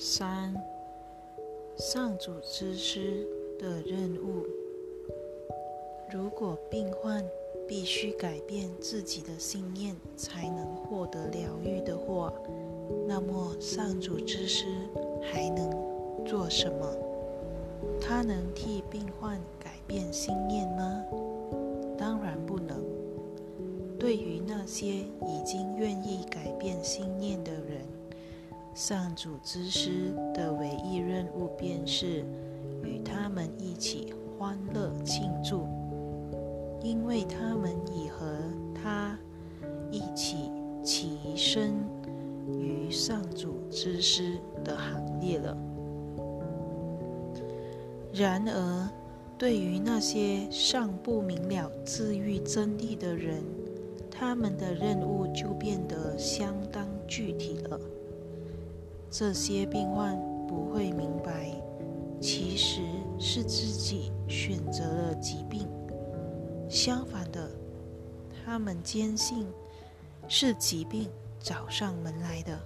三、上主之师的任务。如果病患必须改变自己的信念才能获得疗愈的话，那么上主之师还能做什么？他能替病患改变信念吗？当然不能。对于那些已经愿意改变信念的人，上主之师的唯一任务便是与他们一起欢乐庆祝，因为他们已和他一起起身于上主之师的行列了。然而，对于那些尚不明了自愈真谛的人，他们的任务就变得相当具体了。这些病患不会明白，其实是自己选择了疾病。相反的，他们坚信是疾病找上门来的。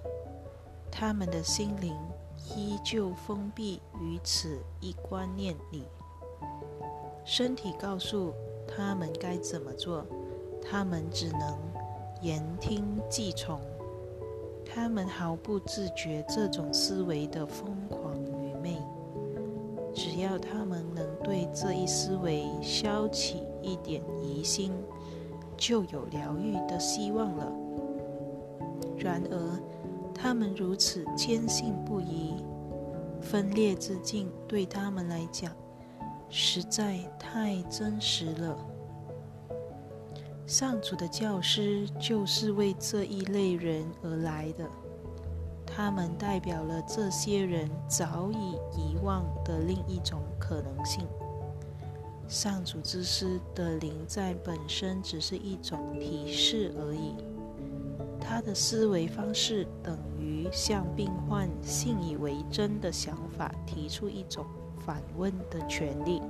他们的心灵依旧封闭于此一观念里。身体告诉他们该怎么做，他们只能言听计从。他们毫不自觉这种思维的疯狂愚昧。只要他们能对这一思维消起一点疑心，就有疗愈的希望了。然而，他们如此坚信不疑，分裂之境对他们来讲实在太真实了。上主的教师就是为这一类人而来的，他们代表了这些人早已遗忘的另一种可能性。上主之师的灵在本身只是一种提示而已，他的思维方式等于向病患信以为真的想法提出一种反问的权利。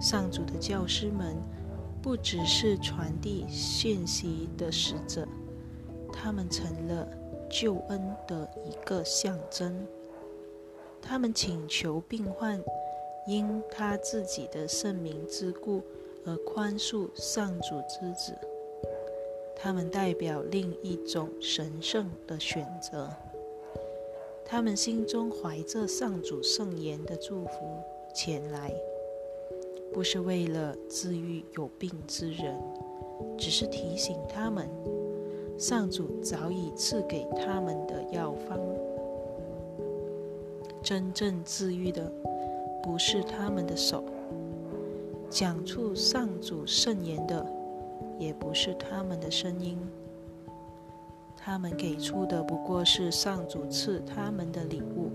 上主的教师们。不只是传递信息的使者，他们成了救恩的一个象征。他们请求病患因他自己的圣名之故而宽恕上主之子。他们代表另一种神圣的选择。他们心中怀着上主圣言的祝福前来。不是为了治愈有病之人，只是提醒他们，上主早已赐给他们的药方。真正治愈的，不是他们的手；讲出上主圣言的，也不是他们的声音。他们给出的不过是上主赐他们的礼物。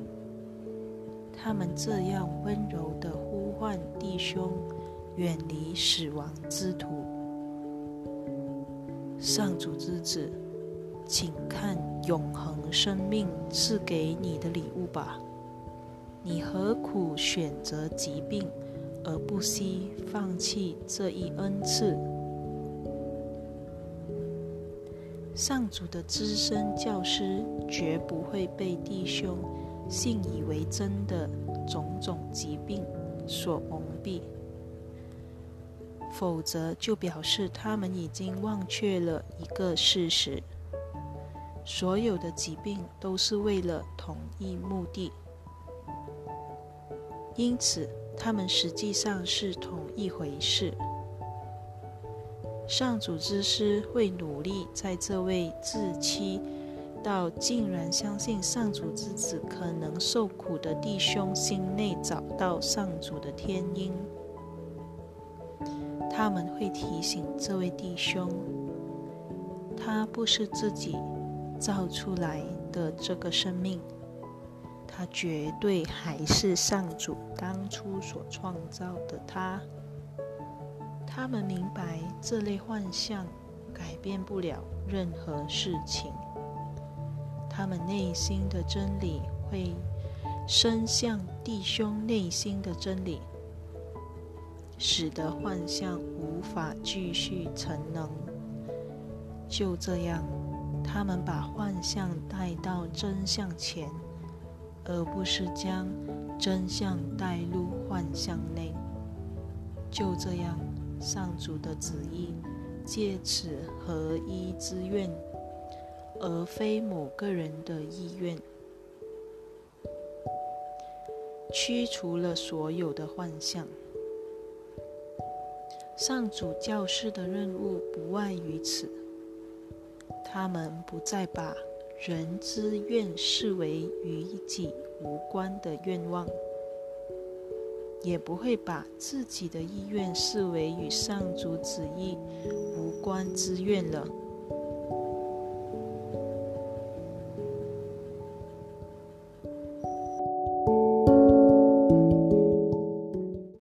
他们这样温柔地呼唤弟兄，远离死亡之途。上主之子，请看永恒生命赐给你的礼物吧。你何苦选择疾病，而不惜放弃这一恩赐？上主的资深教师绝不会被弟兄。信以为真的种种疾病所蒙蔽，否则就表示他们已经忘却了一个事实：所有的疾病都是为了同一目的，因此他们实际上是同一回事。上主之师会努力在这位自欺。到竟然相信上主之子可能受苦的弟兄心内找到上主的天音，他们会提醒这位弟兄，他不是自己造出来的这个生命，他绝对还是上主当初所创造的他。他们明白这类幻象改变不了任何事情。他们内心的真理会伸向弟兄内心的真理，使得幻象无法继续成能。就这样，他们把幻象带到真相前，而不是将真相带入幻象内。就这样，上主的旨意借此合一之愿，而非某个人的意愿，驱除了所有的幻象。上主教士的任务不外于此。他们不再把人之愿视为与己无关的愿望，也不会把自己的意愿视为与上主旨意无关之愿了。